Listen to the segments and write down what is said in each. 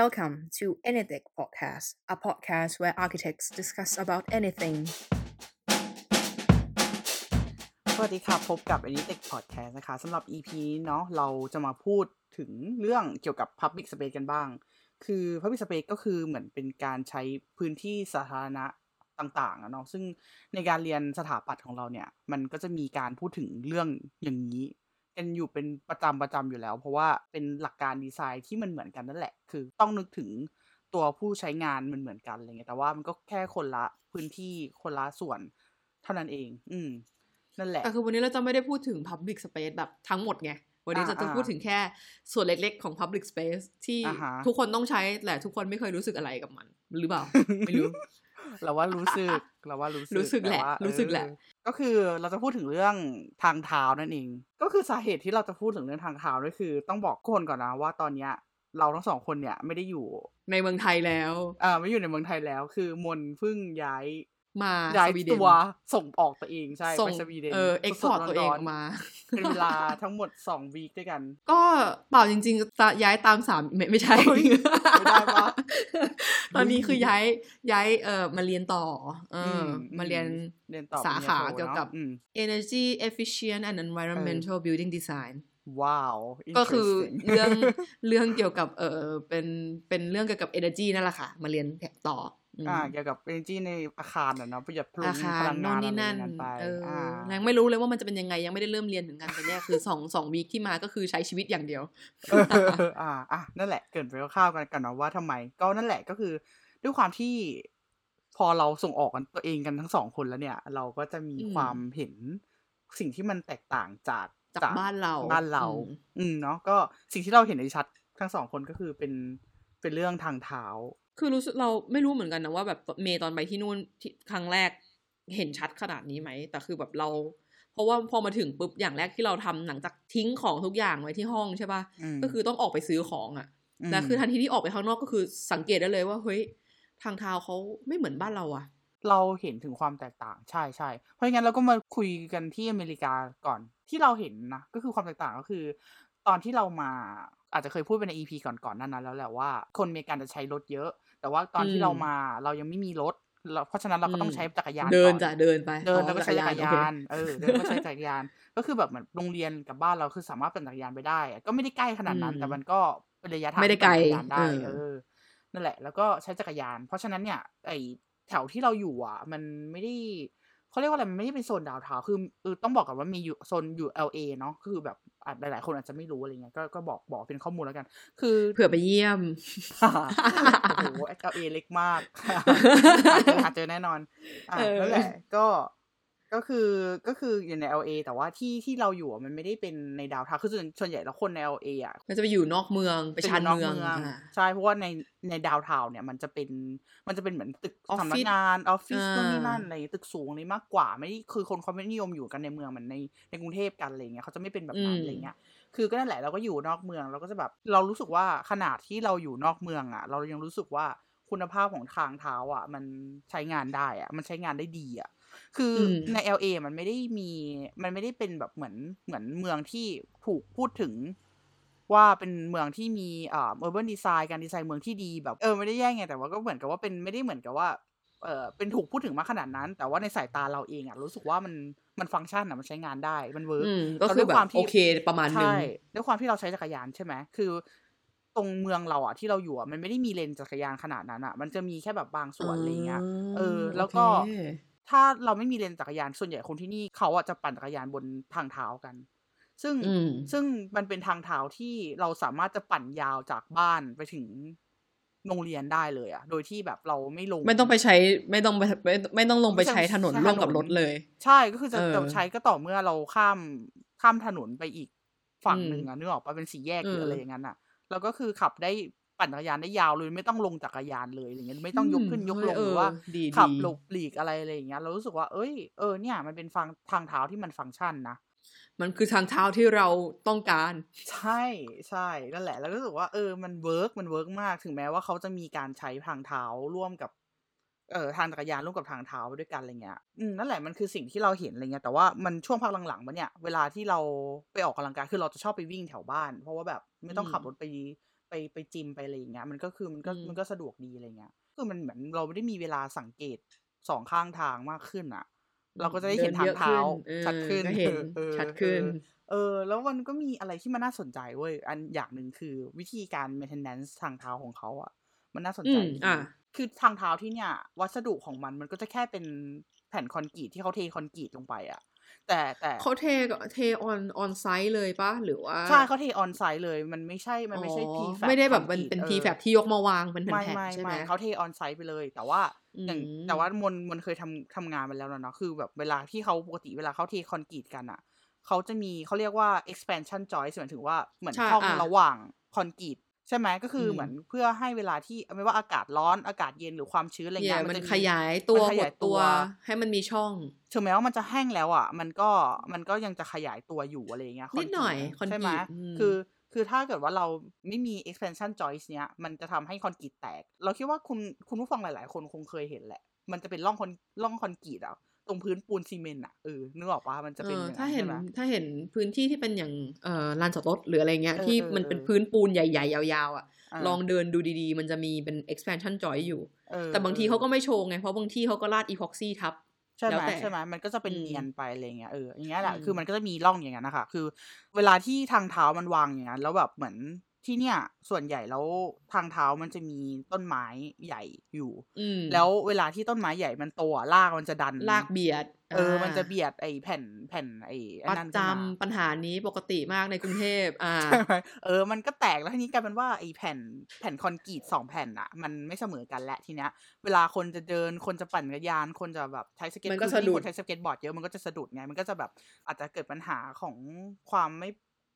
Welcome to Anything Podcast, a podcast where architects discuss about anything. สวัสดีครับ พบกับ a n i t e c h Podcast นะคะสำหรับ EP นี้เนาะเราจะมาพูดถึงเรื่องเกี่ยวกับ Public Space กันบ้าง คือ Public Space ก็คือเหมือนเป็นการใช้พื้นที่สาธารณะต่างๆอะเนาะซึ่งในการเรียนสถาปัตย์ของเราเนี่ย มันก็จะมีการพูดถึงเรื่องอย่างนี้ กันอยู่เป็นประจำประจำอยู่แล้ว เพราะว่าเป็นหลักการดีไซน์ที่มันเหมือนกันนั่นแหละ คือต้องนึกถึงตัวผู้ใช้งานมันเหมือนกันอะไรเงี้ยแต่ว่ามันก็แค่คนละพื้นที่คนละส่วนเท่านั้นเอง อืมนั่นแหละแต่คือวันนี้เราจะไม่ได้พูดถึง Public Space แบบทั้งหมดไง วันนี้อ่าจะจะอ่าพูดถึงแค่ส่วนเล็กๆของ Public Space ที่อ่าฮะทุกคนต้องใช้แต่ทุกคนไม่เคยรู้สึกอะไรกับมัน หรือเปล่า ไม่รู้ เราว่ารู้สึกเราว่ารู้สึกรู้สึกแหละต่ว่ารู้สึกแหละเออก็คือเราจะพูดถึงเรื่องทางเท้านั่นเอง ก็คือสาเหตุที่เราจะพูดถึงเรื่องทางเท้าด้วยคือต้องบอกคนก่อนนะว่าตอนเนี้ยเราทั้งสองคนเนี่ยไม่ได้อยู่ในเมืองไทยแล้วอ่าไม่อยู่ในเมืองไทยแล้ว คือมนเพิ่งย้าย มาย้ายสวีเดนตัวส่งออกตัวเองใช่ส่งไปสวีเดนเออสดๆ export ตัวเองร้อนอกมาๆเป็นเวลาทั้งหมดสองวีคด้วยกัน ก็เปล่าจริงๆจะย้ายตามสามไม่ไม่ใช่เฮ้ยไม่ได้ปะตอนนี้คือย้ายย้ายเอ่อมาเรียนต่อเอออมมาเรียนเรียนต่อสาขาปริญญโทเกี่ยวกับอืม Energy Efficient and Environmental Building Design ว้าว ก็คือ interesting เรื่องเรื่องเกี่ยวกับเออเป็นเป็นเรื่องเกี่ยวกับ energy นั่นแหละค่ะ มาเรียนต่อ อืมอ่า เกี่ยวกับ energy ในอาคารอะเนาะประหยัดพลัอางคารพลังโน่งานนนี่อะไรนั่นนั้นไปเอออ่ายังไม่รู้เลยว่ามันจะเป็นยังไงยังไม่ได้เริ่มเรียนถึงกันแต่เนี่ยคือสองสองวีคที่มาก็คือใช้ชีวิตอย่างเดียวเอออ่าอะนั่นแหละเกรินไปคร่าวๆกันกันนะว่าทำไม ก็นั่นแหละก็คือด้วยความที่พอเราส่งออกกันตัวเองกันทั้งสองคนแล้วเนี่ย เราก็จะมีอืมความเห็นสิ่งที่มันแตกต่างจากจากบ้านเราบ้านเราอืมอืมเนาะก็สิ่งที่เราเห็นในชัดทั้งสองคนก็คือเป็นเป็นเรื่องทางเท้า คือรู้สึกเราไม่รู้เหมือนกันนะว่าแบบเมย์ตอนไปที่นู่นที่ครั้งแรกเห็นชัดขนาดนี้ไหม แต่คือแบบเรา เพราะว่าพอมาถึงปุ๊บอย่างแรกที่เราทำหลังจากทิ้งของทุกอย่างไว้ที่ห้องใช่ปะอืมก็คือต้องออกไปซื้อของอะ่ะอืมแต่คือทันทีที่ออกไปข้างนอกก็คือสังเกตได้เลยว่าเฮ้ยทางเท้าเขาไม่เหมือนบ้านเราอะ่ะ เราเห็นถึงความแตกต่างใช่ใช่เพราะงั้นเราก็มาคุยกันที่อเมริกาก่อนที่เราเห็นนะก็คือความแตกต่างก็คือ ตอนที่เรามา อาจจะเคยพูดไปในอีพีก่อนๆนั้นนั้นแล้วแหละว่า คนอเมริกันจะใช้รถเยอะ แต่ว่าตอนที่อืมเรามาเรายังไม่มีรถเราเพราะฉะนั้นเราก็ต้องอืมใช้จักรยานเดินก่อจ้ะเดินไปเดินอ๋อแล้วก็ใช้จักรโอเคยานเออเดินก็ใช้จักรยาน ก็คือแบบเหมือนโรงเรียนกับบ้านเราคือสามารถปั่นจักรยานไปได้อะก็ไม่ได้ใกล้ขนาดนั้นอืมแต่มันก็เป็นระยะทางไม่ได้ที่ปั่นไกลจักรยานได้เออเออนั่นแหละ แล้วก็ใช้จักรยาน เพราะฉะนั้นเนี่ยไอแถวที่เราอยู่อะ มันไม่ได้ เขาเรียกว่าอะไรมันไม่ได้เป็นโซนดาวเทาวน์คือเออต้องบอกกันว่ามีอยู่โซนอยู่ LA เนาะคือแบบอาจหลาย ๆ คนอาจจะไม่รู้อะไรเงี้ยก็ก็บอกบอกเป็นข้อมูลแล้วกัน คือเผื่อไปเยี่ยมโอ้โห LA เล็กมากหาเจอหาเจอแน่นอนอะเออนั่นแหละก็ ก็คือก็คืออยู่ใน LA แต่ว่าที่ที่เราอยู่อะมันไม่ได้เป็นในดาวเทาวน์คือส่วนส่วนใหญ่แล้วคนใน LA อะมันจะไปอยู่นอกเมืองไปจะชานยู่เมืองอ่าใช่เพราะว่าในในดาวเทาวน์เนี่ยมันจะเป็นมันจะเป็นเหมือนตึกออฟฟิศสำนักงานออฟฟิศอ่านู่นนี่นั่นอะไรอย่างเงี้ยตึกสูงนี่มากกว่าไม่ได้คือคนเขาไม่นิยมอยู่กันในเมืองเหมือนในในกรุงเทพกันอะไรเงี้ยเขาจะไม่เป็นแบบนั้นอะไรเงี้ยคือก็นั่นแหละเราก็อยู่นอกเมืองเราก็จะแบบเรารู้สึกว่าขนาดที่เราอยู่นอกเมืองอะ เรายังรู้สึกว่าคุณภาพของทางเท้าอะ มันใช้งานได้อะ มันใช้งานได้ดีอะ คืออมใน LA มันไม่ได้มีมันไม่ได้เป็นแบบเหมือนเหมือนเมืองที่ถูกพูดถึง ว่าเป็นเมืองที่มีอ่า urban design การดีไซน์เมืองที่ดีแบบเออไม่ได้แย่ไงแต่ว่าก็เหมือนกับว่าเป็นไม่ได้เหมือนกับว่าเออเป็นถูกพูดถึงมากขนาดนั้น แต่ว่าในสายตาเราเองอะรู้สึกว่ามันมันฟังก์ชันอะมันใช้งานได้มันเวิร์กอืมก็แต่คือด้วยแบความที่โอเคประมาณนึงใช่ด้วยความที่เราใช้จักรยานใช่ไหมคือตรงเมืองเราอะที่เราอยู่อะมันไม่ได้มีเลนจักรยานขนาดนั้นอะ มันจะมีแค่แบบบางส่วนอะไรเงี้ยเออ แล้วก็โอเค ถ้าเราไม่มีเลนจักรยาน ส่วนใหญ่คนที่นี่เขาอะจะปั่นจักรยานบนทางเท้ากัน ซึ่งอืมซึ่งมันเป็นทางเท้าที่เราสามารถจะปั่นยาวจากบ้านไปถึงโรงเรียนได้เลยอะโดยที่แบบเราไม่ลง ไม่ต้องไปใช้ ไม่ต้องไปไม่ไม่ต้องลงไปไม่ใช่ใช้ถนนใช้ร่วมกับถนนรถเลย ใช่ก็คือจะเออจะใช้ก็ต่อเมื่อเราข้ามข้ามถนนไปอีกฝั่งอืมหนึ่งอะนึกออกปะเป็นสี่แยกหรือเออออะไรอย่างนั้นอะแล้วก็คือขับได้ ปั่นจักรยานได้ยาวเลยไม่ต้องลงจักรยานเลยอย่างเงี้ยไม่ต้องยกขึ้นยกลงเอหอรือว่าดีขับดีหลบหลีกอะไรอะไรอย่างเงี้ยเรารู้สึกว่า เอ้ยเออเนี่ยมันเป็นฟังทางเท้าที่มันฟังก์ชันนะมันคือทางเท้าที่เราต้องการ ใช่ใช่นั่นแหละ แล้วก็รู้สึกว่าเออมัน work มัน work มากถึงแม้ว่าเขาจะมีการใช้ทางเท้าร่วมกับเอ่อทางจักรยานร่วมกับทางเท้าไปด้วยกันอะไรเงี้ยอืมนั่นแหละมันคือสิ่งที่เราเห็นอะไรเงี้ยแต่ว่ามันช่วงพักหลังๆมาเนี่ย เวลาที่เราไปออกกำลังกายคือเราจะชอบไปวิ่งแถวบ้าน เพราะว่าแบบไม่ต้องอืมขับรถไป ไปไปไปจิมไปอะไรอย่างเงี้ยมันก็คือมันก็อืมมันก็สะดวกดีอะไรเงี้ยคือมันเหมือนเราไม่ได้มีเวลาสังเกตสองข้างทางมากขึ้นอะ เราก็จะได้เห็นทางเท้าชัดขึ้นก็เห็นออชัดขึ้น เออ แล้วมันก็มีอะไรที่มันน่าสนใจเว้ยอันอย่างหนึ่งคือวิธีการ maintenance ทางเท้าของเขาอะ มันน่าสนใจอืมดีอะคือทางเท้าที่เนี่ย วัสดุของมันมันก็จะแค่เป็นแผ่นคอนกรีตที่เขาเทคอนกรีตลงไปอะ แต่แต่เขาเทก็เท on on-siteเลยปะหรือว่าใช่เขาเท on-site เลย มันไม่ใช่มันไม่ใช่อ๋อพีแฟไม่ได้แบบมันเป็นออพีแฟบที่ยกมาวางเป็นไม่แผ่นไม่ๆใช่ไหมไม่เขาเทออนไซต์ไปเลย แต่ว่าอย่างอืมแต่ว่ามนมนเคยทำทำงานมาแล้วนะเนาะคือแบบเวลาที่เขาปกติเวลาเขาเทคอนกรีตกันอะเขาจะมีเขาเรียกว่า expansion joist หมายถึงว่าเหมือนใช่ช่องอะระหว่างคอนกรีตใช่ไหมก็คืออมเหมือนเพื่อให้เวลาที่ไม่ว่าอากาศร้อนอากาศเย็นหรือความชื้นอะไรเนี่เงี้ยยมันจะขยายตัวมันขหยาดยตัตัววให้มันมีช่องถึงแม้ว่ามันจะแห้งแล้วอะ มันก็มันก็ยังจะขยายตัวอยู่อะไรเงี้ยนิดหน่อยคอนกรีตใช่ไหมคอนกรีตอืมคือคือถ้าเกิดว่าเราไม่มี expansion joist เนี้ยมันจะทำให้คอนกรีตแตก เราคิดว่าคุณคุณผู้ฟังหลาย ๆ คนคงเคยเห็นแหละ มันจะเป็นร่องคอนร่องคอนกรีตอะ ตรงพื้นปูนซีเมนต์อะเออนึกออกปะมันจะเอเป็นออย่างถ้านั้นเห็นใช่ไหมถ้าเห็นพื้นที่ที่เป็นอย่างเอ่อลานจอดรถหรืออะไรเงี้ยเออที่เออมันเป็นเออพื้นปูนใหญ่ ๆ ยาวๆอะอ่าลองเดินดูดีๆ มันจะมีเป็น expansion joint อยู่เออแต่บางทีเขาก็ไม่โชว์ไง เพราะบางที่เขาก็ราด epoxy ทับใช่ไหแล้มวแต่ใช่ไหมมันก็จะเป็นอืมเนียนไปอะไรเงี้ยเอออย่างเงี้ยแหละอืมคือมันก็จะมีร่องอย่างนั้นนะคะคือ เวลาที่ทางเท้ามันวางอย่างนั้นแล้วแบบเหมือน ที่เนี่ย ส่วนใหญ่แล้วทางเท้ามันจะมีต้นไม้ใหญ่อยู่ อืมแล้วเวลาที่ต้นไม้ใหญ่มันโตอะรากมันจะดัน รากเบียดเออามันจะเบียดไอ้แผ่นแผ่นไอ้ไอ้ประนั่นจขึ้นมาำปัญหานี้ปกติมากในกรุงเทพอ่า ใช่ไหมเออ มันก็แตกแล้วทีนี้กลายเป็นว่าไอ้แผ่นแผ่นคอนกรีตสองแผ่นอะมันไม่เสมอกันและทีเนี้ย เวลาคนจะเดินคนจะปั่นจักรยาน คนจะแบบใช้สเก็ตมันก็คือสะดุด คนใช้สเก็ตบอร์ดเยอะมันก็จะสะดุดไง มันก็จะแบบอาจจะเกิดปัญหาของความไม่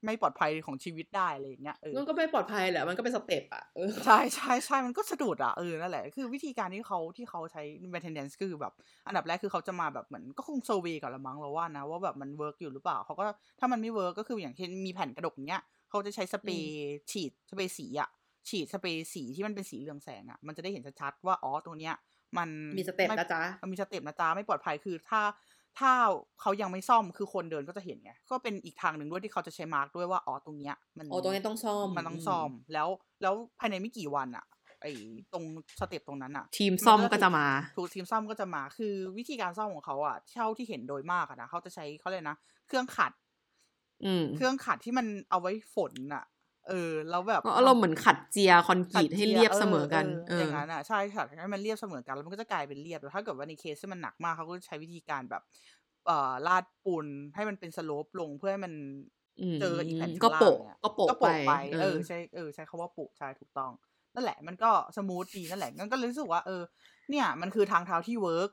ไม่ปลอดภัยของชีวิตได้อะไรอย่างเงี้ยเออมันก็ไม่ปลอดภัยแหละมันก็เป็น step อะเออใช่ใช่ใช่มันก็สะดุดอะเออนั่นแหละคือวิธีการที่เขาที่เขาใช้ maintenance ก็คือแบบ อันดับแรกคือเขาจะมาแบบเหมือนก็คง survey ก่อนละมั้งเราว่านะว่าแบบมัน work อยู่หรือเปล่าเขาก็ถ้ามันไม่ work ก็คืออย่างเช่นมีแผ่นกระดกเนี้ยเขาจะใช้สเปรย์ฉีดสเปรย์สีอะฉีดสเปรย์สีที่มันเป็นสีเหลืองแสงอะมันจะได้เห็นชัดๆว่าอ๋อตรงเนี้ยมันมี step ไม่นะจ๊ะมี step นะจ๊ะไม่ปลอดภัยคือถ้า ถ้าเขายังไม่ซ่อมคือคนเดินก็จะเห็นไงก็เป็นอีกทางหนึ่งด้วยที่เขาจะใช้ mark ด้วยว่าอ๋อตรงเนี้ยมันอ๋อตรงนี้ต้องซ่อมมันต้องซ่อมแล้วแล้วภายในไม่กี่วันอะไอ้ตรง step ตรงนั้นอะทีมซ่อมก็จะมาถูกทีมซ่อมก็จะมา คือวิธีการซ่อมของเขาอะเท่าที่เห็นโดยมากอะนะเขาจะใช้เขาเลยกนะ เครื่องขัด อืมเครื่องขัดที่มันเอาไว้ฝนอะ เออแล้วแบบก็อารมณ์เหมือนขัดเจเนี่ยคอนกรีตให้เรียบเสมอกันเอออย่างนั้นอะใช่ขัดให้มันเรียบเสมอกันแล้วมันก็จะกลายเป็นเรียบแต่ถ้าเกิดว่าในเคสที่มันหนักมากเขาก็ใช้วิธีการแบบ เอ่อลาดปูนให้มันเป็น slope ลงเพื่อให้มันอืมเจออีกแผ่นข้างก็ล่างโปะเนี่ยก็โปะก็โปะไปไปเอเอออใช่เออใช้คำว่าโปะใช่ถูกต้องนั่นแหละมันก็ smooth ดีนั่นแหละงั้นก็เลยรู้สึกว่าเออ เนี่ยมันคือทางเท้าที่ work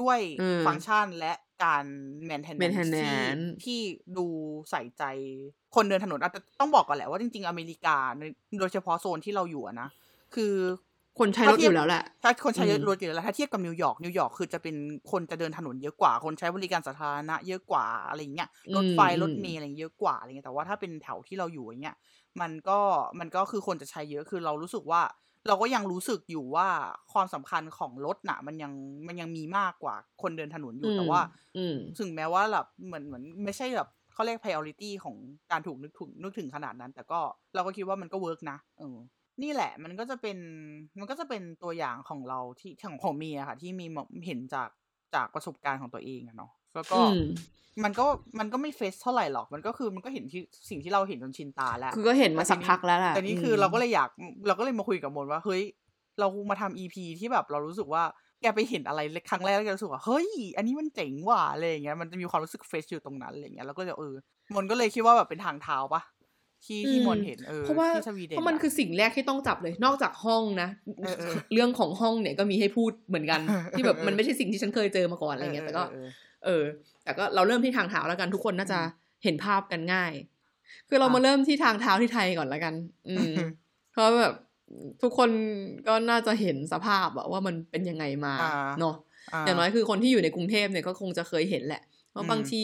ด้วยเออฟังก์ชันและ การ maintain maintenance ที่ที่ดูใส่ใจคนเดินถนนอะแต่ต้องบอกก่อนแหละว่าจริง ๆ อเมริกาในโดยเฉพาะโซนที่เราอยู่อะนะคือคนใช้รถอยู่แล้วแหละถ้าคนใช้อืมรถเยอะแล้วถ้าเทียบกับนิวยอร์กนิวยอร์กคือจะเป็นคนจะเดินถนนเยอะกว่า คนใช้บริการสาธารณะเยอะกว่าอะไรอย่างเงี้ยรถไฟอืมรถเมล์อะไรเยอะกว่าอะไรเงี้ยแต่ว่าถ้าเป็นแถวที่เราอยู่อย่างเงี้ยมันก็มันก็คือคนจะใช้เยอะคือเรารู้สึกว่า เราก็ยังรู้สึกอยู่ว่าความสำคัญของรถน่ะ มันยังมันยังมีมากกว่าคนเดินถนนอยู่แต่ว่า อืมถึงแม้ว่าแบบเหมือนเหมือนไม่ใช่แบบเขาเรียก priority ของการถูกนึกถึงนึกถึงขนาดนั้น แต่ก็เราก็คิดว่ามันก็ work นะเออนี่แหละมันก็จะเป็นมันก็จะเป็นตัวอย่างของเราที่ของของเมียค่ะ ที่มีเห็นจากจากประสบการณ์ของตัวเองอะเนาะ แล้วก็อืมมันก็มันก็ไม่ fresh เท่าไหร่หรอก มันก็คือมันก็เห็นที่สิ่งที่เราเห็นจนชินตาแล้ว คือก็เห็นมาสักพักแล้วแหละแต่นี่คือเราก็เลยอยากเราก็เลยมาคุยกับมนว่าเฮ้ย เรามาทำอีพีที่แบบเรารู้สึกว่าแกไปเห็นอะไรครั้งแรกแล้วแกรู้สึกว่าเฮ้ย อันนี้มันเจ๋งว่ะอะไรอย่างเงี้ยมันจะมีความรู้สึกเฟรชอยู่ตรงนั้นอะไรอย่างเงี้ยแล้วก็จะเออมนก็เลยคิดว่าแบบเป็นทางเท้าปะที่ที่มนเห็นเออเพราะว่าที่สวีเดนเพราะมันคือสิ่งแรกที่ต้องจับเลยนอกจากห้องนะเออเออเรื่องของห้องเนี่ยก็มีให้พูดเหมือนกันเออที่แบบเออมันไม่ใช่สิ่งที่ฉันเคยเจอมาก่อนอะไรเงี้ยแต่ก็ เออเออ แต่ก็เราเริ่มที่ทางเท้าแล้วกันทุกคนน่าจะอืมเห็นภาพกันง่าย คือเราอะมาเริ่มที่ทางเท้าที่ไทยก่อนแล้วกัน อืมเออเพราะแบบทุกคนก็น่าจะเห็นสภาพอะว่ามันเป็นยังไงมาอ่าเนาะอ่าอย่างน้อยคือคนที่อยู่ในกรุงเทพเนี่ยก็คงจะเคยเห็นแหละว่าอืมบางที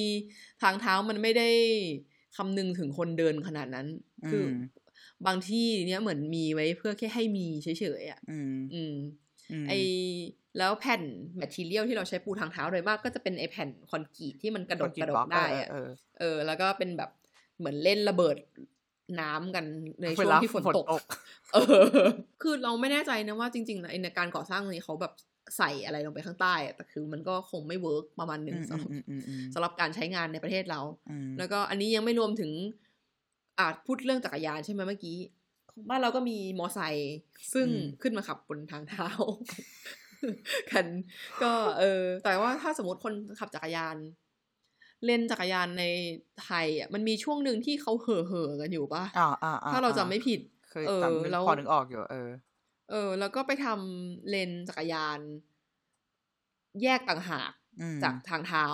ทางเท้ามันไม่ได้คำนึงถึงคนเดินขนาดนั้น คืออมบางที่เนี่ยเหมือนมีไว้เพื่อแค่ให้มีเฉยๆอะอืมอืมม ไอแล้วแผ่นแมทเทียลที่เราใช้ปูทางเท้าโดยมากก็จะเป็นไอแผ่นคอนกรีตที่มันกระดก Concrete กระด block กได้อะเออเออ แล้วก็เป็นแบบเหมือนเล่นระเบิดน้ำกันในช่วงเวลาที่ฝนตกฝนตก เออ คือเราไม่แน่ใจนะว่าจริงๆนะในการก่อสร้างนี้เขาแบบใส่อะไรลงไปข้างใต้อะแต่คือมันก็คงไม่ work ประมาณหนึ่งอืมสำหรับอืมอืมอืมสำหรับการใช้งานในประเทศเราอืมแล้วก็อันนี้ยังไม่รวมถึงอาจพูดเรื่องจักรยานใช่ไหมเมื่อกี้ของ บ้านเราก็มีมอไซค์ซึ่งขึ้นมาขับบนทางเท้ากันก็เออ แต่ว่าถ้าสมมติคนขับจักรยาน เล่นจักรยานในไทยอะมันมีช่วงหนึ่งที่เขาเห่อเห่อๆกันอยู่ป่ะอ่าอ่าอ่ถ้าเราจำไม่ผิด เคยเออจำนึกแล้วพอนึกออกอยู่เออ เออ แล้วก็ไปทำเลนจักรยาน แยกต่างหากอืมจากทางเท้า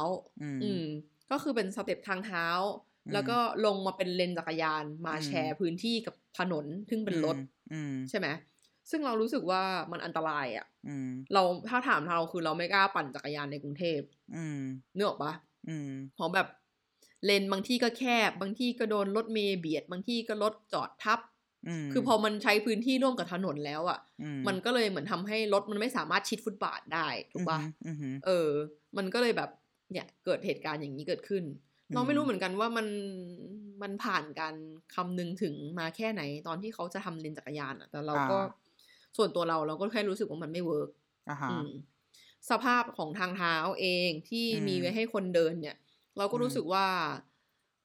อืมอืมก็คือเป็นสเต็ปทางเท้าอืม แล้วก็ลงมาเป็นเลนจักรยานมาอืมแชร์พื้นที่กับถนนซึ่งเป็นรถอืมใช่ไหมซึ่งเรารู้สึกว่ามันอันตรายอะ่ะอืมเราถ้าถามเราคือเราไม่กล้าปั่นจักรยานในกรุงเทพอืมเนื้อออกปะอืมเพราะแบบเลนบางที่ก็แคบ บางที่ก็โดนรถเมย์เบียด บางที่ก็รถจอดทับอืมคือพอมันใช้พื้นที่ร่วมกับถนนแล้วอะ่ะอืมันก็เลยเหมือนทำให้รถมันไม่สามารถชิดฟุตบาทได้ถูกปะอืมอืมเออ มันก็เลยแบบเนี่ยเกิดเหตุการณ์อย่างนี้เกิดขึ้นอืม เราไม่รู้เหมือนกันว่ามันมันผ่านการคำนึงถึงมาแค่ไหน ตอนที่เขาจะทำเลนจักรยานอะแต่เราก็ส่วนตัวเราเราก็แค่รู้สึกว่ามันไม่ work อ่าฮะอืมสภาพของทางเท้าเองที่อืมมีไว้ให้คนเดินเนี่ย เราก็อืมรู้สึกว่า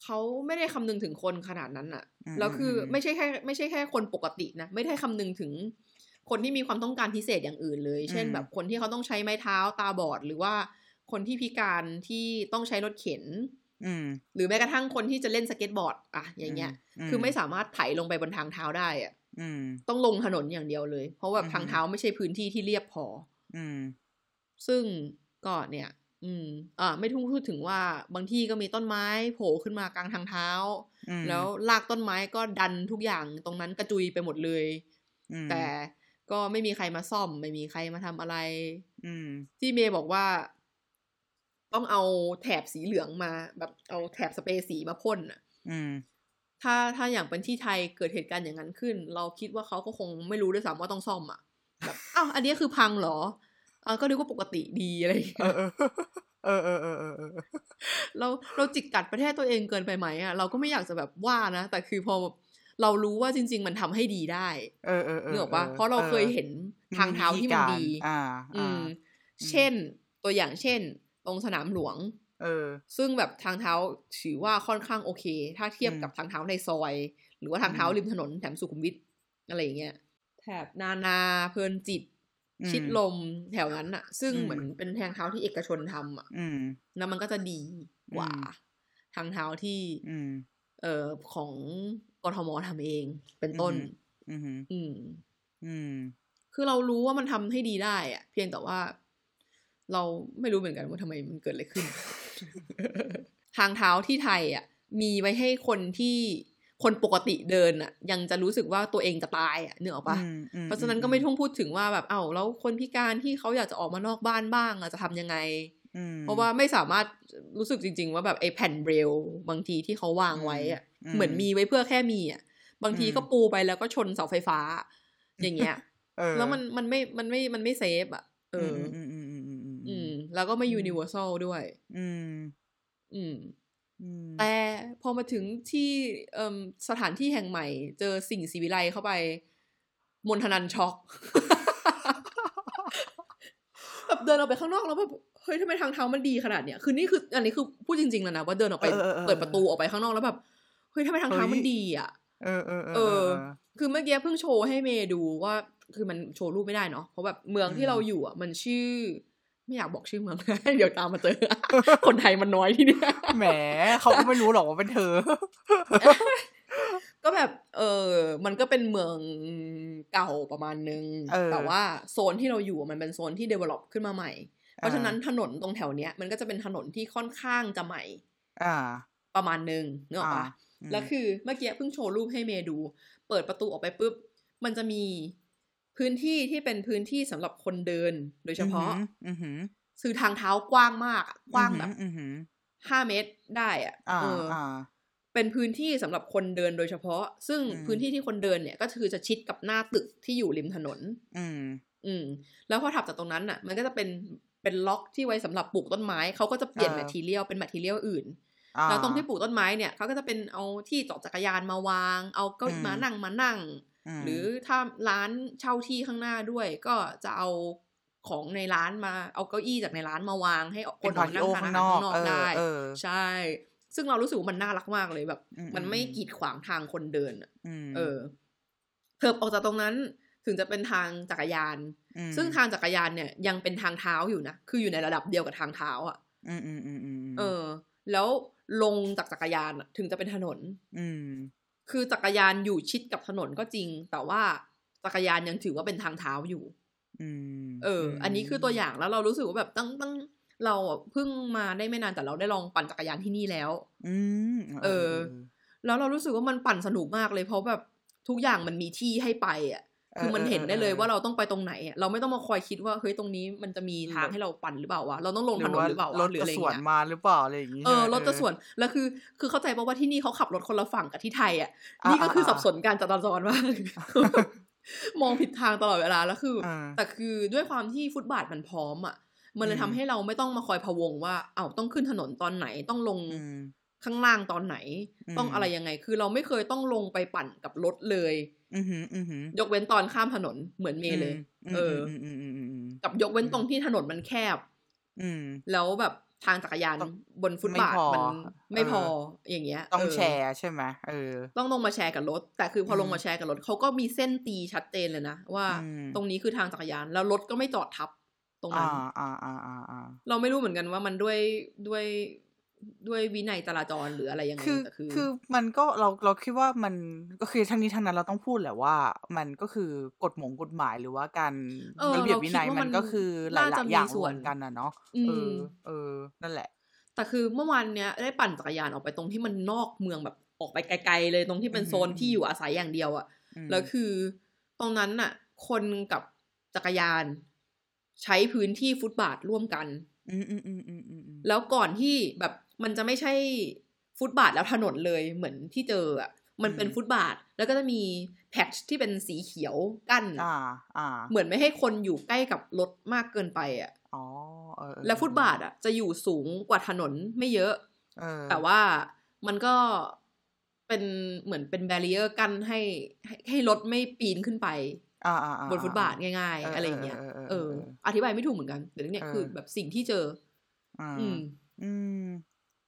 เขาไม่ได้คำนึงถึงคนขนาดนั้นอะอืมแล้วคืออมไม่ใช่แค่ไม่ใช่แค่คนปกตินะ ไม่ได้คำนึงถึงคนที่มีความต้องการพิเศษอย่างอื่นเลย เช่นอืมแบบคนที่เขาต้องใช้ไม้เท้าตาบอด หรือว่าคนที่พิการที่ต้องใช้รถเข็นอืม หรือแม้กระทั่งคนที่จะเล่นสเก็ตบอร์ดอะอย่างเงี้ย คือไม่สามารถไถลงไปบนทางเท้าได้อะอืมต้องลงถนนอย่างเดียวเลย เพราะว่าอืมทางเท้าไม่ใช่พื้นที่ที่เรียบพอ อืมซึ่งก็เนี่ย อืม อ่า ไม่ทุ่งพูดถึงว่าบางที่ก็มีต้นไม้โผล่ขึ้นมากลางทางเท้าอืมแล้วลากต้นไม้ก็ดันทุกอย่างตรงนั้นกระจุยไปหมดเลยอืมแต่ก็ไม่มีใครมาซ่อม ไม่มีใครมาทำอะไรอืมที่เมย์บอกว่า ต้องเอาแถบสีเหลืองมา แบบเอาแถบสเปรย์สีมาพ่นอะอืมถ้าถ้าอย่างเป็นที่ไทยเกิดเหตุการณ์อย่างนั้นขึ้น เราคิดว่าเขาก็คงไม่รู้ด้วยซ้ำว่าต้องซ่อมอะแบบอ้าวอันนี้คือพังเหรออ่าก็ดูว่าปกติดีอะไรอย่างเอเงี้ยอเออเออเออเออเออเราเราจิกกัดประเทศตัวเองเกินไปไหมอะเราก็ไม่อยากจะแบบว่านะแต่คือพอเรารู้ว่าจริง ๆ มันทำให้ดีได้ เออเออเออเนกออกปะเพราะเราเคยเห็นทางเท้าที่มันดี อ่า อือ่ามเช่นตัวอย่างเช่น ตรงสนามหลวง เออ ซึ่งแบบทางเท้าถือว่าค่อนข้างโอเค ถ้าเทียบอืมกับทางเท้าในซอย หรือว่าทางเท้าอืมริมถนนแถมสุขุมวิทอะไรอย่างเงี้ยแถบนานาเพลินจิตอืมชิดลมแถวนั้นอะซึ่งอืมเหมือนเป็นทางเท้าที่เอกชนทำอะอืมแล้วมันก็จะดีกว่าอืมทางเท้าที่อืมเอ่อของกทมทำเอง เป็นต้นอืมอืมอืมคือเรารู้ว่ามันทำให้ดีได้อะเพียงแต่ว่า เราไม่รู้เหมือนกันว่าทำไมมันเกิดอะไรขึ้น ทางเท้าที่ไทยอะ มีไว้ให้คนที่คนปกติเดินอะ ยังจะรู้สึกว่าตัวเองจะตายอะเนื้อออกปะอืมอืมเพราะฉะนั้นก็ไม่ต้องพูดถึงว่าแบบเอ้าแล้วคนพิการที่เขาอยากจะออกมานอกบ้านบ้างอะจะทำยังไงอืมเพราะว่าไม่สามารถรู้สึกจริง ๆ ว่าแบบไอ้แผ่นเบรลบางทีที่เขาวางไว้อะอืมเหมือนมีไว้เพื่อแค่มีอะบางทีอืมก็ปูไปแล้วก็ชนเสาไฟฟ้า อย่างเงี้ยเออแล้วมันมันไม่มันไม่มันไม่ safe อะเออ แล้วก็ไม่อืม universal ด้วย อืม อืมอืมแต่พอมาถึงที่เอ่มสถานที่แห่งใหม่ เจอสิ่งสีวิไลเข้าไป มนทนันช็อกแบบเดินออกไปข้างนอกแล้วแบบเฮ้ยทำไมทางเท้ามันดีขนาดเนี้ยคือนี่คือ อันนี้คือพูดจริงๆแล้วนะว่าเดินออกไปเออเออเออเปิดประตูออกไปข้างนอกแล้วแบบเฮ้ยทำไมทางเท้ามันดีอะเออเออเออ คือเมื่อกี้เพิ่งโชว์ให้เมย์ดูว่า คือมันโชว์รูปไม่ได้เนาะเพราะแบบเมืองที่เราอยู่อะ มันชื่อ ไม่อยากบอกชื่อเมืองเดี๋ยวตามมาเจอ คนไทยมันน้อยที่เนี่ยแหมเขาก็ไม่รู้หรอกว่าเป็นเธอ ก็แบบ เออมันก็เป็นเมืองเก่าประมาณนึงเออแต่ว่าโซนที่เราอยู่อะมันเป็นโซนที่ develop ขึ้นมาใหม่ เพราะฉะนั้นถนนตรงแถวเนี้ย มันก็จะเป็นถนนที่ค่อนข้างจะใหม่ อ่า ประมาณนึงเนกอะปะอ่าอืมแล้วคือเมื่อกี้เพิ่งโชว์รูปให้เมย์ดู เปิดประตูออกไปปุ๊บ มันจะมี พื้นที่ที่เป็นพื้นที่สำหรับคนเดินโดยเฉพาะอือหือคือทางเท้ากว้างมากอะกว้างแบบอือหือห้าเมตรได้อะอ่าเออออ่าเป็นพื้นที่สำหรับคนเดินโดยเฉพาะ ซึ่งอืมพื้นที่ที่คนเดินเนี่ย ก็คือจะชิดกับหน้าตึกที่อยู่ริมถนน อืม อืม แล้วพอถัดจากตรงนั้นน่ะ มันก็จะเป็นเป็นล็อกที่ไว้สำหรับปลูกต้นไม้เขาก็จะเปลี่ยนเออแมททีเรียลเป็น material อื่นอ่าแล้วตรงที่ปลูกต้นไม้เนี่ยเขาก็จะเป็นเอาที่จอดจักรยานมาวาง เอาเก้าอืมมานั่งมานั่ง หรือถ้าร้านเช่าที่ข้างหน้าด้วย ก็จะเอาของในร้านมาเอาเก้าอี้จากในร้านมาวางให้คนนพาออกนั่งทานอาหารข้างนอกเออได้เออใช่ ซึ่งเรารู้สึกว่ามันน่ารักมากเลยแบบอืมมันไม่อืมกีดขวางทางคนเดินอะอืมเออเถิบออกจากตรงนั้นถึงจะเป็นทางจักรยานมซึ่งทางจักรยานเนี่ยยังเป็นทางเท้าอยู่นะ คืออยู่ในระดับเดียวกับทางเท้าอะอืมอืมอืมอืมเออ แล้วลงจากจักรยานอะถึงจะเป็นถนน อืม คือจักรยานอยู่ชิดกับถนนก็จริง แต่ว่าจักรยานยังถือว่าเป็นทางเท้าอยู่อืมเอออ อันนี้คือตัวอย่างแล้วเรารู้สึกว่าแบบตั้งตั้งเราอะเพิ่งมาได้ไม่นานแต่เราได้ลองปั่นจักรยานที่นี่แล้ว อืมเออ แล้วเรารู้สึกว่ามันปั่นสนุกมากเลยเพราะแบบทุกอย่างมันมีที่ให้ไปอะ คือมันเห็นได้เลยว่าเราต้องไปตรงไหนอะเราไม่ต้องมาคอยคิดว่าเฮ้ยตรงนี้มันจะมีทางให้เราปั่นหรือเปล่าวะเราต้องลงถนนหรือเปล่าวะรถหรือจะอะไรอสย่างวนเงี้ยมาหรือเปล่าอะไรอย่างงี้เออใช่ไหมรถจะสวนแล้วคือ คือเข้าใจป่าว่าที่นี่เขาขับรถคนละฝั่งกับที่ไทยอะอ่านี่ก็คืออ่าสับสนการจราจรมากมองผิดทางตลอดเวลาแล้วคืออ่าแต่คือด้วยความที่ฟุตบาทมันพร้อมอะ มันเลยอืมทำให้เราไม่ต้องมาคอยพะวงว่า เอ้าต้องขึ้นถนนตอนไหนต้องลงอืมข้างล่างตอนไหนอืมต้องอะไรยังไง คือเราไม่เคยต้องลงไปปั่นกับรถเลยอืมอืมอืมอืม ยกเว้นตอนข้ามถนนเหมือนเมย์เลย เอออมอืมอืมอืมอืมกับยกเว้นตรงที่ถนนมันแคบ อืมแล้วแบบทางจักรยานต้องบนฟุตบาทไม่พอมันไม่พอเออย่างเงี้ย ต้องเแชร์ใช่ไหมเออ ต้องลงมาแชร์กับรถ แต่คือพออมลงมาแชร์กับรถเขาก็มีเส้นตีชัดเจนเลยนะ ว่าอืมตรงนี้คือทางจักรยานแล้วรถก็ไม่จอดทับตรงนั้อ่านอ่าอ่าอ่าอ่าเราไม่รู้เหมือนกันว่ามันด้วยด้วย ด้วยวินัยจราจรหรืออะไรยังไงคือแต่คือคือมันก็เราเราคิดว่ามันก็คือทั้งนี้ทั้งนั้นเราต้องพูดแหละว่า มันก็คือกฎหมงกฎหมายหรือว่าการเออระเบียบวินัยเราคิดว่ามัมันนก็คือหน่าลาจะยมีๆอย่างส่รววนมกันนะเนาะอืเอมอเออนั่นแหละ แต่คือเมื่อวานเนี้ยได้ปั่นจักรยานออกไปตรงที่มันนอกเมืองแบบออกไปไกลๆเลยตรงที่เป็นอือหือโซนที่อยู่อาศัยอย่างเดียวอะอืมแล้วคือ ตรงนั้นน่ะ คนกับจักรยาน ใช้พื้นที่ฟุตบาทร่วมกันอืมอืมอืมอืมอืมอืมแล้วก่อนที่แบบ มันจะไม่ใช่ฟุตบาทแล้วถนนเลยเหมือนที่เจออะมันเป็นฟุตบาท แล้วก็จะมีแพทชที่เป็นสีเขียวกั้นอ่าอ่า เหมือนไม่ให้คนอยู่ใกล้กับรถมากเกินไปอะอ๋อเออเออแล้วฟุตบาทอะจะอยู่สูงกว่าถนนไม่เยอะเออแต่ว่ามันก็เป็นเหมือนเป็นแบเรียร์กั้นให้ให้ให้รถไม่ปีนขึ้นไปอ่าอ่าอ่าบนฟุตบาทง่ายเออๆอะไรอย่างเงี้ยเออเออเอเอออ อธิบายไม่ถูกเหมือนกันแต่เนี่ยเออคือแบบสิ่งที่เจออ่าอืมอืม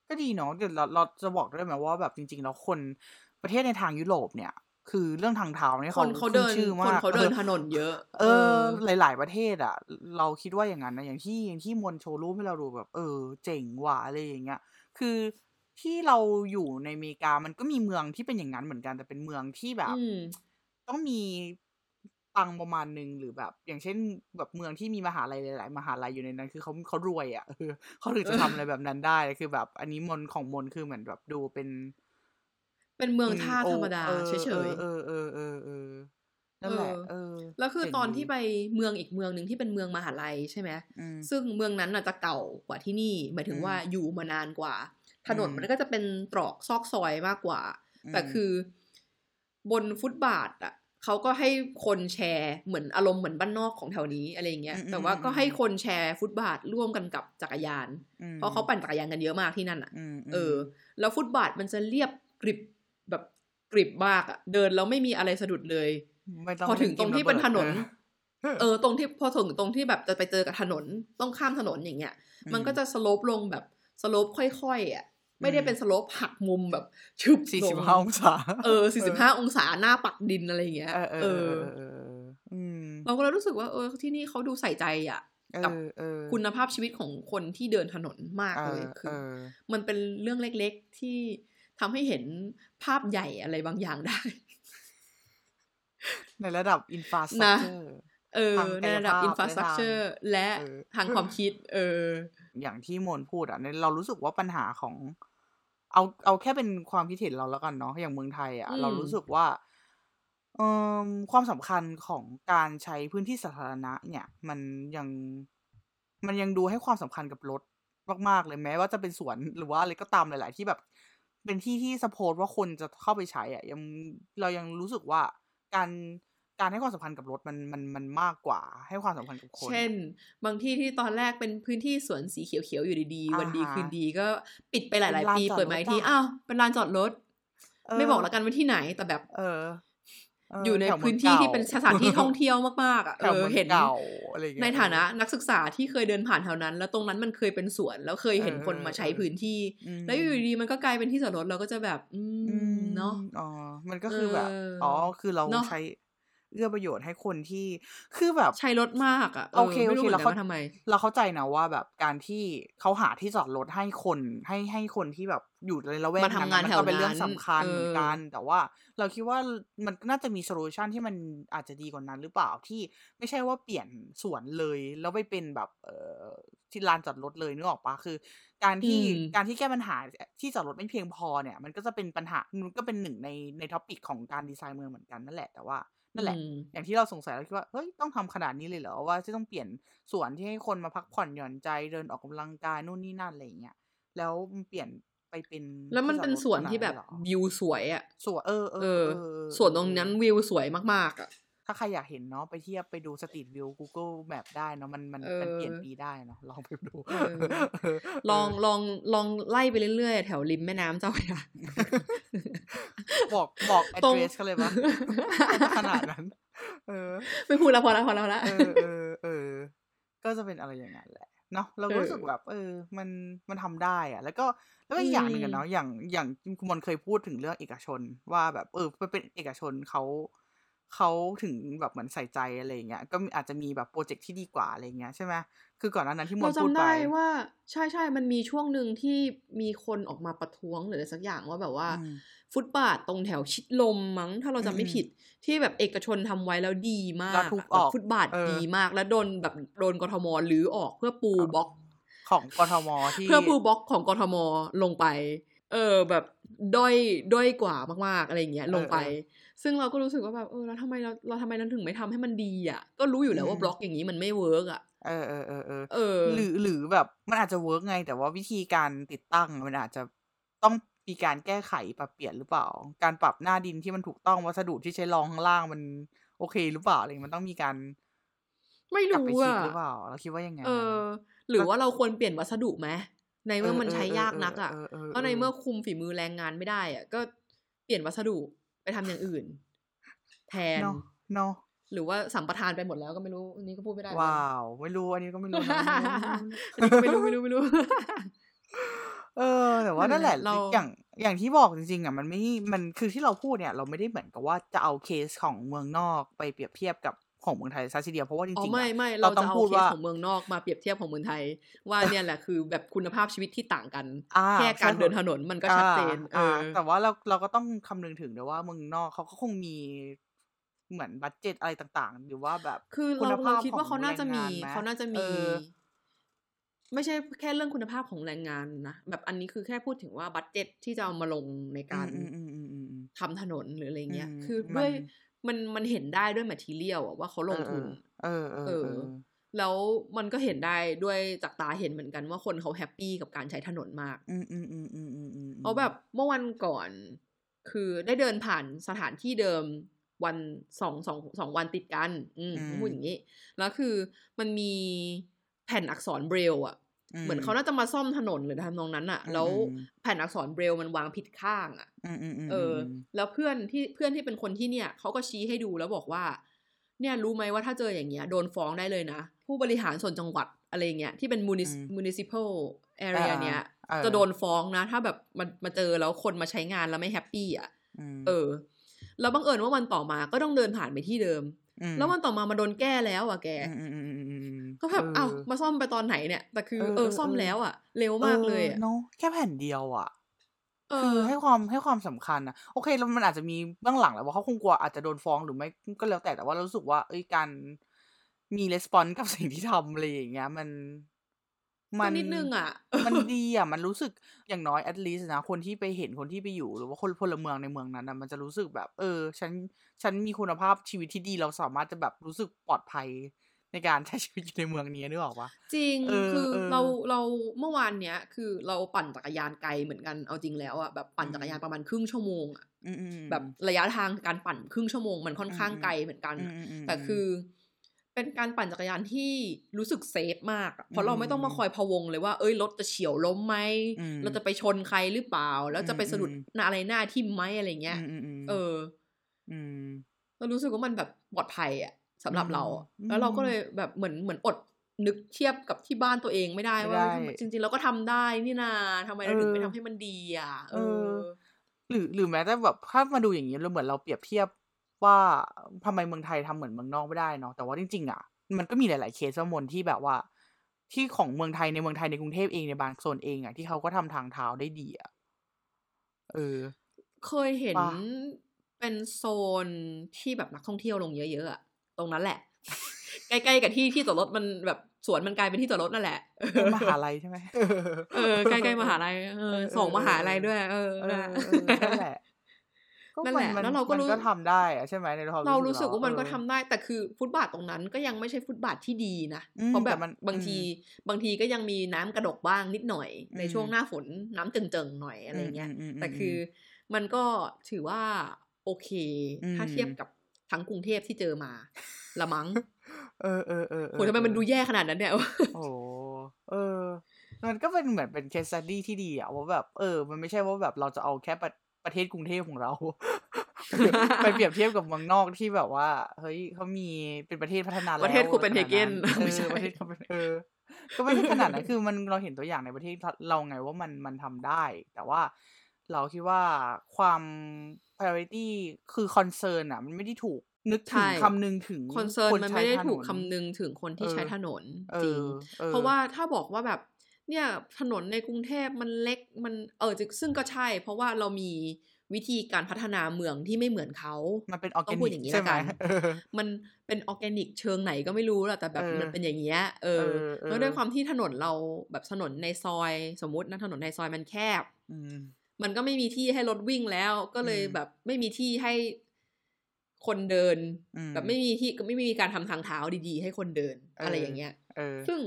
ก็ดีเนาะเดี๋ยวเราเราจะบอกได้ไหมว่าแบบจริง ๆ แล้วคนประเทศในทางยุโรปเนี่ย คือเรื่องทางเท้าเนี่ยคนเขาเดินขึ้ชื่อคมานกเขาเดินถนนเยอะ เออ หลาย ๆ ประเทศอะ เราคิดว่าอย่างนั้นนะอย่างที่อย่างที่มวลโชว์รูปให้เราดูแบบ เออ เจ๋งว่ะอะไรอย่างเงี้ย คือที่เราอยู่ในอเมริกามันก็มีเมืองที่เป็นอย่างนั้นเหมือนกันแต่เป็นเมืองที่แบบอืมต้องมี ตังค์ประมาณหนึ่งหรือแบบ อย่างเช่นแบบเมืองที่มีมหาลัยหลาย ๆ มหาลัยอยู่ในนั้น คือเขาเขารวยอะเออเขาถึงจะทำอะไรแบบนั้นได้คือแบบ อันนี้มนของมนคือเหมือนแบบดูเป็น เป็นเมืองท่าโธรรมดาออเฉยเออเออเออเออนั่นแหละเออเออๆแล้วคือเจ๋งตอนดีที่ไปเมืองอีกเมืองหนึ่งที่เป็นเมืองมหาลัยใช่ไหมอืมซึ่งเมืองนั้นน่ะจะเก่ากว่าที่นี่หมายถึงอืมว่าอยู่มานานกว่า ถนนอืมมันก็จะเป็นตรอกซอกซอยมากกว่าอืมแต่คือบนฟุตบาทอะ เขาก็ให้คนแชร์เหมือนอารมณ์เหมือนบ้านนอกของแถวนี้อะไรอย่างเงี้ยอืมแต่ว่าก็อืมให้คนแชร์ฟุตบาทร่วมกันกับจักรยานมเพราะเขาปั่นจักรยานกันเยอะมากที่นั่นอะอืมเออ แล้วฟุตบาทมันจะเรียบกริบแบบกริบมากอะ เดินแล้วไม่มีอะไรสะดุดเลยไม่ต้องพอถึงตรงที่เป็นถนนเออเออ ตรงที่พอถึงตรงที่แบบจะไปเจอกับถนนต้องข้ามถนนอย่างเงี้ยอืมมันก็จะ slope ลงแบบ slope ค่อยๆอะ ไม่ได้อืมเป็น slope หักมุมแบบชึบลงสี่สิบห้าองศา เออสี่สิบห้าองศาหน้าปักดินอะไรอย่างเงี้ย เออเออเออเออเอออืมเราก็เลยรู้สึกว่า เออ ที่นี่เขาดูใส่ใจอะกับเออเออคุณภาพชีวิตของคนที่เดินถนนมากเลยเออคือเออมันเป็นเรื่องเล็กๆที่ทำให้เห็นภาพใหญ่อะไรบางอย่างได้ ในระดับ infrastructure นะเออทางในกายระดับภาพอินฟราสตรักเจอร์และเออทางความคิด เออ อย่างที่มนพูดอะในเรารู้สึกว่าปัญหาของ เอาเอาแค่เป็นความคิดเห็นเราแล้วกันเนาะอย่างเมืองไทยอะอืมเรารู้สึกว่าเอ่อความสำคัญของการใช้พื้นที่สาธารณะ เนี่ย มันยังมันยังดูให้ความสำคัญกับรถมากๆเลยแม้ว่าจะเป็นสวนหรือว่าอะไรก็ตามหลาย ๆ ที่แบบ เป็นที่ที่สปอร์ตว่าคนจะเข้าไปใช้อะ ยังเรายังรู้สึกว่าการ การให้ความสำคัญกับรถมันมันมันมากกว่า ให้ความสำคัญกับคน เช่น บางที่ที่ตอนแรกเป็นพื้นที่สวนสีเขียวๆอยู่ดีๆ วันดีอ่าฮะคืนดีก็ปิดไปหลายเป็นลานๆปีจอดเปิดมาอีกทีรถอะอ้าวเป็นลานจอดรถ ไม่บอกแล้วกันว่าที่ไหนแต่แบบ เออเอยู่ในแถวเมืพื้งนที่ก่าที่เป็นสถานที่ท่องเที่ยวมากๆอะแถเอวอเมืองเห็นเก่าอะไรอย่างเงี้ยในฐานะนักศึกษาที่เคยเดินผ่านแถวนั้น แล้วตรงนั้นมันเคยเป็นสวน แล้วเคยเห็นเออคนมาใช้เออพื้นที่อืมแล้วอยู่ดีๆมันก็กลายเป็นที่จอดรถเราก็จะแบบ อือืมเนาะอ๋อมันก็คือแบบเอออ๋อคือเราเนอะใช้ เอื้อประโยชน์ให้คนที่คือแบบใช้รถมากอะโอเคไม่รู้โอเคเหมือนกันแล้วเขาว่าทำไม เราเข้าใจนะว่าแบบการที่เขาหาที่จอดรถให้คนให้ให้คนที่แบบอยู่ในละแวกมาทำงานมัแถวก็เป็นเรื่องนั้นสำคัญเออเหมือนกัน แต่ว่าเราคิดว่ามันน่าจะมี solution ที่มันอาจจะดีกว่านั้นหรือเปล่าที่ไม่ใช่ว่าเปลี่ยนสวนเลย แล้วไปเป็นแบบเอ่อที่ลานจอดรถเลยนึกออกปะคือ การที่อืมการที่แก้ปัญหาที่จอดรถไม่เพียงพอเนี่ย มันก็จะเป็นปัญหามันก็เป็นหนึ่งในใน topic ของการดีไซน์เมืองเหมือนกันนั่นแหละแต่ว่า นั่นแหละอืมอย่างที่เราสงสัยเราคิดว่าเฮ้ยต้องทำขนาดนี้เลยเหรอว่าจะต้องเปลี่ยนสวนที่ให้คนมาพักผ่อนหย่อนใจเดินออกกำลังกายนู่นนี่นั่นอะไรอย่างเงี้ยแล้วมันเปลี่ยนไปเป็นแล้วมันที่จอดเป็นรถสวนขนาดที่แบบเหรอวิวสวยอะสวนเออเอเอออเออส่วนตรงนั้นวิวสวยมากๆอะ ถ้าใครอยากเห็นเนาะไปเทียบไปดูสตรีทวิว Google Map ได้เนาะมันมันเออมันเปลี่ยนปีได้เนาะลองไปดูเออเออลองลองลองไล่ไปเรื่อยๆ แถวริมแม่น้ำเจ้าพระยาบอกบอกตรง address เขาเลยปะขนาดนั้น เออ ไม่พูดแล้วพอแล้วพอแล้วพอแล้วเออเออเออ ก็จะเป็นอะไรอย่างนั้นแหละเนาะเราก็รู้สึกเออแบบเออ มันมันทำได้อะแล้วก็แล้วก็อีกอย่างหนึ่งอะอืมเนาะอย่างอย่างคุณมนเคยพูดถึงเรื่องเอกชน ว่าแบบเออมันเป็นเอกชนเขา เขาถึงแบบเหมือนใส่ใจอะไรอย่างเงี้ย ก็มีอาจจะมีแบบโปรเจกต์ที่ดีกว่าอะไรอย่างเงี้ยใช่ไหมคือก่อนหน้านั้นที่มเรานพูดจำไปได้ว่าใช่ใช่มันมีช่วงหนึ่งที่มีคนออกมาประท้วงหรืออะไรสักอย่างว่าแบบว่าอืมฟุตบาทตรงแถวชิดลมมั้ง ถ้าเราจำไม่อืมผิดที่แบบเอกชนทำไว้แล้วดีมาแล้กวทุบอะออกแบบฟุตบาทเออดีมากแล้วโดนแบบโดนกทมรื้อออกเพื่อปูบล็อกของกทมที่เพื่อปูบล็อกของกทมลงไป เออแบบ ด้อยด้อยกว่ามากๆอะไรอย่างเงี้ยลงไป ซึ่งเราก็รู้สึกว่าแบบเออแล้วทำไมเราเราทำไมเราถึงไม่ทำให้มันดีอะ ก็รู้อยู่แล้วว่าบล็อกอย่างนี้มันไม่ work อะเออเออเออเออเออหรือหรือแบบมันอาจจะ work ไง แต่ว่าวิธีการติดตั้งมันอาจจะต้องมีการแก้ไขปรับเปลี่ยนหรือเปล่า การปรับหน้าดินที่มันถูกต้องวัสดุที่ใช้รองข้างล่างมันโอเคหรือเปล่าอะไรเงี้ยมันต้องมีการ ไม่กลับรู้ไปคิดอะหรือเปล่าเราคิดว่ายังไงเออ หรือว่าเราควรเปลี่ยนวัสดุไหม ในเมื่อมันใช้ยากนักอะเเเพราะในเมื่อคุมฝีมือแรงงานไม่ได้อะก็เปลี่ยนวัสดุไปทำอย่างอื่น แทนเนาะเนาะหรือว่าสัมปทานไปหมดแล้วก็ไม่รู้อันนี้ก็พูดไม่ได้ว้าว ไม่รู้ อันนี้ก็ไม่รู้นะอันนี้ก็ไม่รู้ไม่รู้ไม่รู้ เออ แต่ว่านั่นแหละเราอย่างอย่างที่บอกจริงๆอะมันไม่มันคือที่เราพูดเนี่ย เราไม่ได้เหมือนกับว่าจะเอาเคสของเมืองนอกไปเปรียบเทียบกับ ของเมืองไทยซะทีเดียวเพราะว่าจอ๋อริงๆไม่อะไม่เราเราต้อจะงเอาพูดเคสว่าของเมืองนอกมาเปรียบเทียบของเมืองไทย ว่าเนี่ยแหละคือแบบคุณภาพชีวิตที่ต่างกันอ่าแค่การใช่เดินถนนมันก็ชัดเจนเออ่าอแต่ว่าเราเราก็ต้องคำนึงถึงด้วยว่าเมืองนอกเขาก็คงมีเหมือนบัตเจ็ตอะไรต่างๆ หรือว่าแบบคือคุเราณภเราพคิดว่าขเขาองน่าจะมีแรงงานไหมเขาน่าจะเอมีอไม่ใช่แค่เรื่องคุณภาพของแรงงานนะแบบอันนี้คือแค่พูดถึงว่า budget ที่จะเอามาลงในการอืมอืมอืมอืมอืมทำถนนหรืออะไรเงี้ยอืมคือมันด้วย มันมันเห็นได้ด้วย material ว่าเขาลงทุนเออเออเอเอออเออ แล้วมันก็เห็นได้ด้วยจากตาเห็นเหมือนกันว่าคนเขา happy กับการใช้ถนนมาก อืมอืมอืมอืมอืมอืมเพราะแบบเมื่อวันก่อน คือได้เดินผ่านสถานที่เดิมวันสองสองสองวันติดกัน อืมพูดอย่างนี้ แล้วคือมันมีแผ่นอักษรเบรลอะ เหมือนเขาน่าจะมาซ่อมถนนหรือทำนองนั้นอะแล้วแผ่นอักษรเบรลมันวางผิดข้างอะอืมอืมอืมเออ แล้วเพื่อนที่เพื่อนที่เป็นคนที่เนี่ยเขาก็ชี้ให้ดูแล้วบอกว่า เนี่ยรู้ไหมว่าถ้าเจออย่างเงี้ยโดนฟ้องได้เลยนะ ผู้บริหารส่วนจังหวัดอะไรเงี้ยที่เป็น munis- municipal area เนี้ยออจะโดนฟ้องนะ ถ้าแบบมันมาเจอแล้วคนมาใช้งานแล้วไม่แฮปปี้อะมเออแล้วบังเอิญว่าวันต่อมาก็ต้องเดินผ่านไปที่เดิมม แล้ววันต่อมามาโดนแก้แล้วอะแกอืมอืมอืมอืมอืมก็แบบเออเอ้ามาซ่อมไปตอนไหนเนี่ย แต่คือเออเออเออซ่อมเออแล้วอะ เร็วมากเลยอะเนาะแค่แผ่นเดียวอะเอคืออให้ความให้ความสำคัญนะโอเคแล้วมันอาจจะมีเบื้องหลังแหละว่าเขาคงกลัวอาจจะโดนฟ้องหรือไม่ก็แล้วแต่แต่ว่าเรารู้สึกว่า เอ้ยการมีレスปอนกับสิ่งที่ทำอะไรอย่างเงี้ย มัน ก็นิดนึงอะ มันดีอะ มันรู้สึกอย่างน้อย at least นะ คนที่ไปเห็นคนที่ไปอยู่ หรือว่าคนพลเมืองในเมืองนั้นนะมันจะรู้สึกแบบ เออ ฉัน ฉันมีคุณภาพชีวิตที่ดีเราสามารถจะแบบรู้สึกปลอดภัยในการใช้ชีวิตอยู่ในเมืองนี้นึกออกปะจริงเออคือเออเราเราเมื่อวานเนี้ย คือเราปั่นจักรยานไกลเหมือนกันเอาจริงแล้วอะแบบปั่นอืมจักรยานประมาณครึ่งชั่วโมงอะอืมอืมอืมแบบระยะทางการปั่นครึ่งชั่วโมงมันค่อนข้างอืมไกลเหมือนกันอืมอะอืมอืมแต่คือ เป็นการปั่นจักรยานที่รู้สึกเซฟมากอะเพราะเราไม่ต้องมาอืมคอยพะวงเลยว่า เอ้ยรถจะเฉียวล้มไหมอืมเราจะไปชนใครหรือเปล่า แล้วจะไปสะดุดอืมหน้าอะไรหน้าทิ่มไหมอะไรเงี้ยอืมอืมอืมเอออืมเรารู้สึกว่ามันแบบปลอดภัยอะสำหรับอืมเราอะอืมแล้วเราก็เลยแบบเหมือนเหมือนอดนึกเทียบกับที่บ้านตัวเองไม่ได้ไม่ว่าได้จริง ๆ เราก็ทำได้นี่นาทำไมเราถึงเออไม่ทำให้มันดีอะเอเอออ หรือหรือแม้แต่แบบถ้ามาดูอย่างนี้เราเหมือนเราเปรียบเทียบ ว่าทำไมเมืองไทยทำเหมือนเมืองนอกไม่ได้เนาะแต่ว่าจริงๆอะ มันก็มีหลาย ๆเคสมนที่แบบว่า ที่ของเมืองไทยในเมืองไทยในกรุงเทพเองในบางโซนเองอะที่เขาก็ทำทางเท้าได้ดีอะเออ เคยเห็นป่ะเป็นโซนที่แบบนักท่องเที่ยวลงเยอะๆอะตรงนั้นแหละ ใกล้ๆกับที่ที่จอดรถมันแบบสวนมันกลายเป็นที่จอดรถนั่นแหละเป็นมหาลัยใช่ไหมเออใกล้ๆมหาลัยเออสองมหาลัยด้วย เออเออนั่นเออนั่นแหละก็ นั่นแหละมัแล้วเราก็มันรู้ก็ทำได้อะใช่ไหมในความเรารู้สึกว่ามันเออก็ทำได้ แต่คือฟุตบาทตรงนั้นก็ยังไม่ใช่ฟุตบาทที่ดีนะอืมเพราะแบแต่บมันบางทีบางทีก็ยังมีน้ำกระดกบ้างนิดหน่อย ในอืมช่วงหน้าฝนน้ำเจิงๆหน่อยอะไรเงี้ยอืมอืมอืมแต่คือมันก็ถือว่าโอเคอืมถ้าเทียบกับทั้งกรุงเทพที่เจอมา ละมั้งเออเออเออเออโหทำไมมันดูแย่ขนาดนั้นเนี่ยโอ้เออมันก็เป็นเหมือนเป็นเคส s ต u ดี้ที่ดีอะว่าแบบเออ มันไม่ใช่ว่าแบบเราจะเอาแค่ ประประเทศกรุงเทพของเรา ไปเปรียบเทียบกับเมืองนอกที่แบบว่า เฮ้ยเขามีเป็นประเทศพัฒนาแล้วประเทศคูเปนเฮเกนขนาดไม่นั้นใช่เออประเทศเขาเป็นเออก็ไม่ใช่ขนาดนั้นคือมันเราเห็นตัวอย่างในประเทศเราไงว่ามันมันทำได้ แต่ว่าเราคิดว่าความ priority คือ concern อะมันไม่ได้ถูกนึกถึงใช่คำนึงถึงคอนเซิร์นคนมันใช้ไม่ได้ถนถูกนคำนึงถึงคนที่เออใช้ถนนเอจริงอออเพราะว่าถ้าบอกว่าแบบ เนี่ยถนนในกรุงเทพมันเล็กมันเออจึซึ่งก็ใช่ เพราะว่าเรามีวิธีการพัฒนาเมืองที่ไม่เหมือนเขามันเป็นออร์แกต้องนิพูดอย่างนี้ใช่ไหมกันเออมันเป็นออร์แกนิกเชิงไหนก็ไม่รู้แหละแต่แบบเออมันเป็นอย่างเงี้ยเออเออเออ แล้วด้วยความที่ถนนเราแบบถนนในซอย สมมตินะถนนในซอยมันแคบอืมมันก็ไม่มีที่ให้รถวิ่งแล้ว ก็เลยอืมแบบไม่มีที่ให้คนเดินอืมแบบไม่มีที่ไม่มีการทำทางเท้าดีๆ ให้คนเดินเออออะไรอย่างเงี้ยเออซึ่ง